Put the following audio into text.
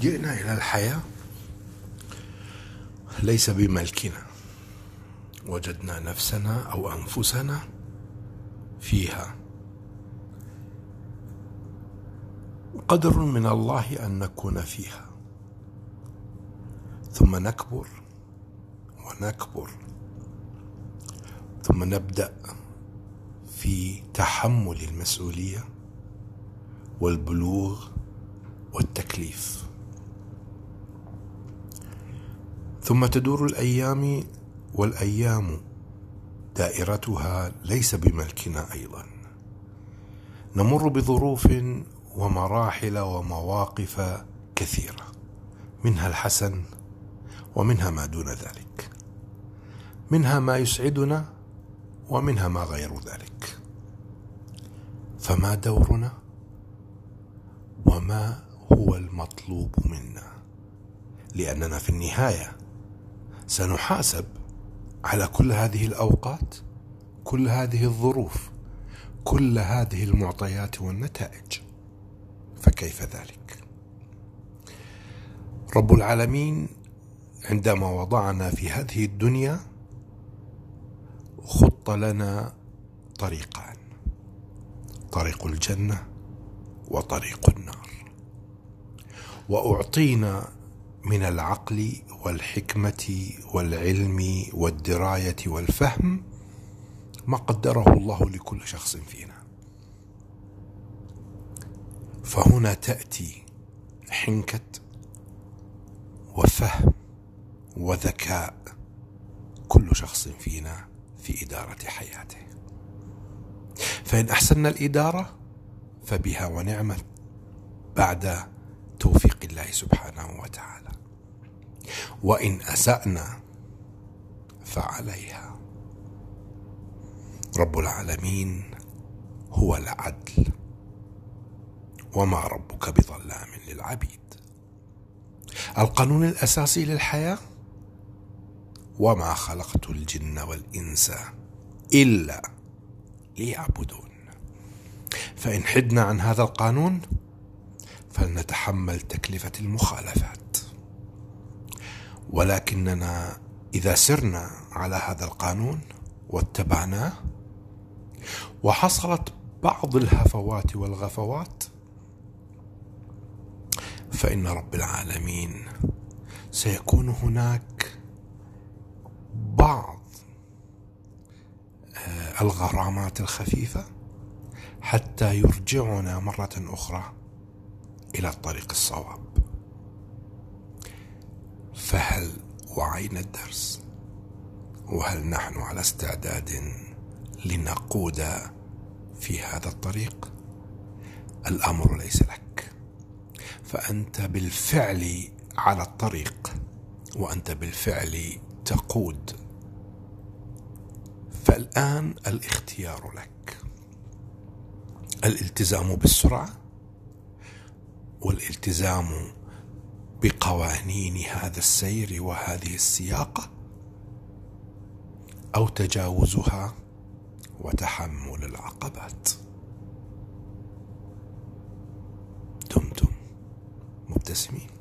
جئنا إلى الحياة ليس بملكنا. وجدنا نفسنا أو أنفسنا فيها. قدر من الله أن نكون فيها. ثم نكبر ونكبر. ثم نبدأ في تحمل المسؤولية والبلوغ والتكليف. ثم تدور الأيام والأيام دائرتها ليس بملكنا أيضا. نمر بظروف ومراحل ومواقف كثيرة منها الحسن ومنها ما دون ذلك. منها ما يسعدنا ومنها ما غير ذلك. فما دورنا؟ وما هو المطلوب منا؟ لأننا في النهاية سنحاسب على كل هذه الأوقات كل هذه الظروف كل هذه المعطيات والنتائج. فكيف ذلك؟ رب العالمين عندما وضعنا في هذه الدنيا خط لنا طريقان طريق الجنة وطريق النار. وأعطينا من العقل والحكمة والعلم والدراية والفهم ما قدره الله لكل شخص فينا. فهنا تأتي حنكة وفهم وذكاء كل شخص فينا في إدارة حياته. فإن احسنا الإدارة فبها ونعمت بعد توفيق الله سبحانه وتعالى. وإن أسأنا فعليها. رب العالمين هو العدل وما ربك بظلام للعبيد. القانون الأساسي للحياة وما خلقت الجن والإنس إلا ليعبدون. فإن حدنا عن هذا القانون فلنتحمل تكلفة المخالفات. ولكننا إذا سرنا على هذا القانون واتبعناه وحصلت بعض الهفوات والغفوات فإن رب العالمين سيكون هناك بعض آه، الغرامات الخفيفة حتى يرجعنا مرة أخرى إلى الطريق الصواب. فهل وعينا الدرس؟ وهل نحن على استعداد لنقود في هذا الطريق؟ الأمر ليس لك. فأنت بالفعل على الطريق وأنت بالفعل تقود. فالآن الاختيار لك. الالتزام بالسرعة والالتزام بقوانين هذا السير وهذه السياقة؟ أو تجاوزها وتحمل العقبات؟ دمتم مبتسمين.